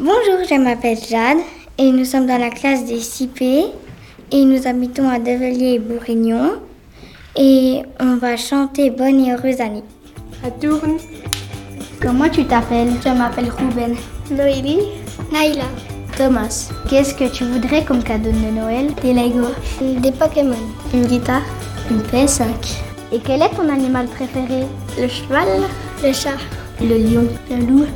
Bonjour, je m'appelle Jade et nous sommes dans la classe des 6 et nous habitons à Develier et Bourignon et on va chanter Bonne et heureuse année. À Tourne. Comment tu t'appelles? Je m'appelle Ruben. Noélie. Naïla. Thomas. Qu'est-ce que tu voudrais comme cadeau de Noël? Des Lego. Des Pokémon. Une guitare. Une PS5. Et quel est ton animal préféré? Le cheval. Le chat. Le lion. Le loup.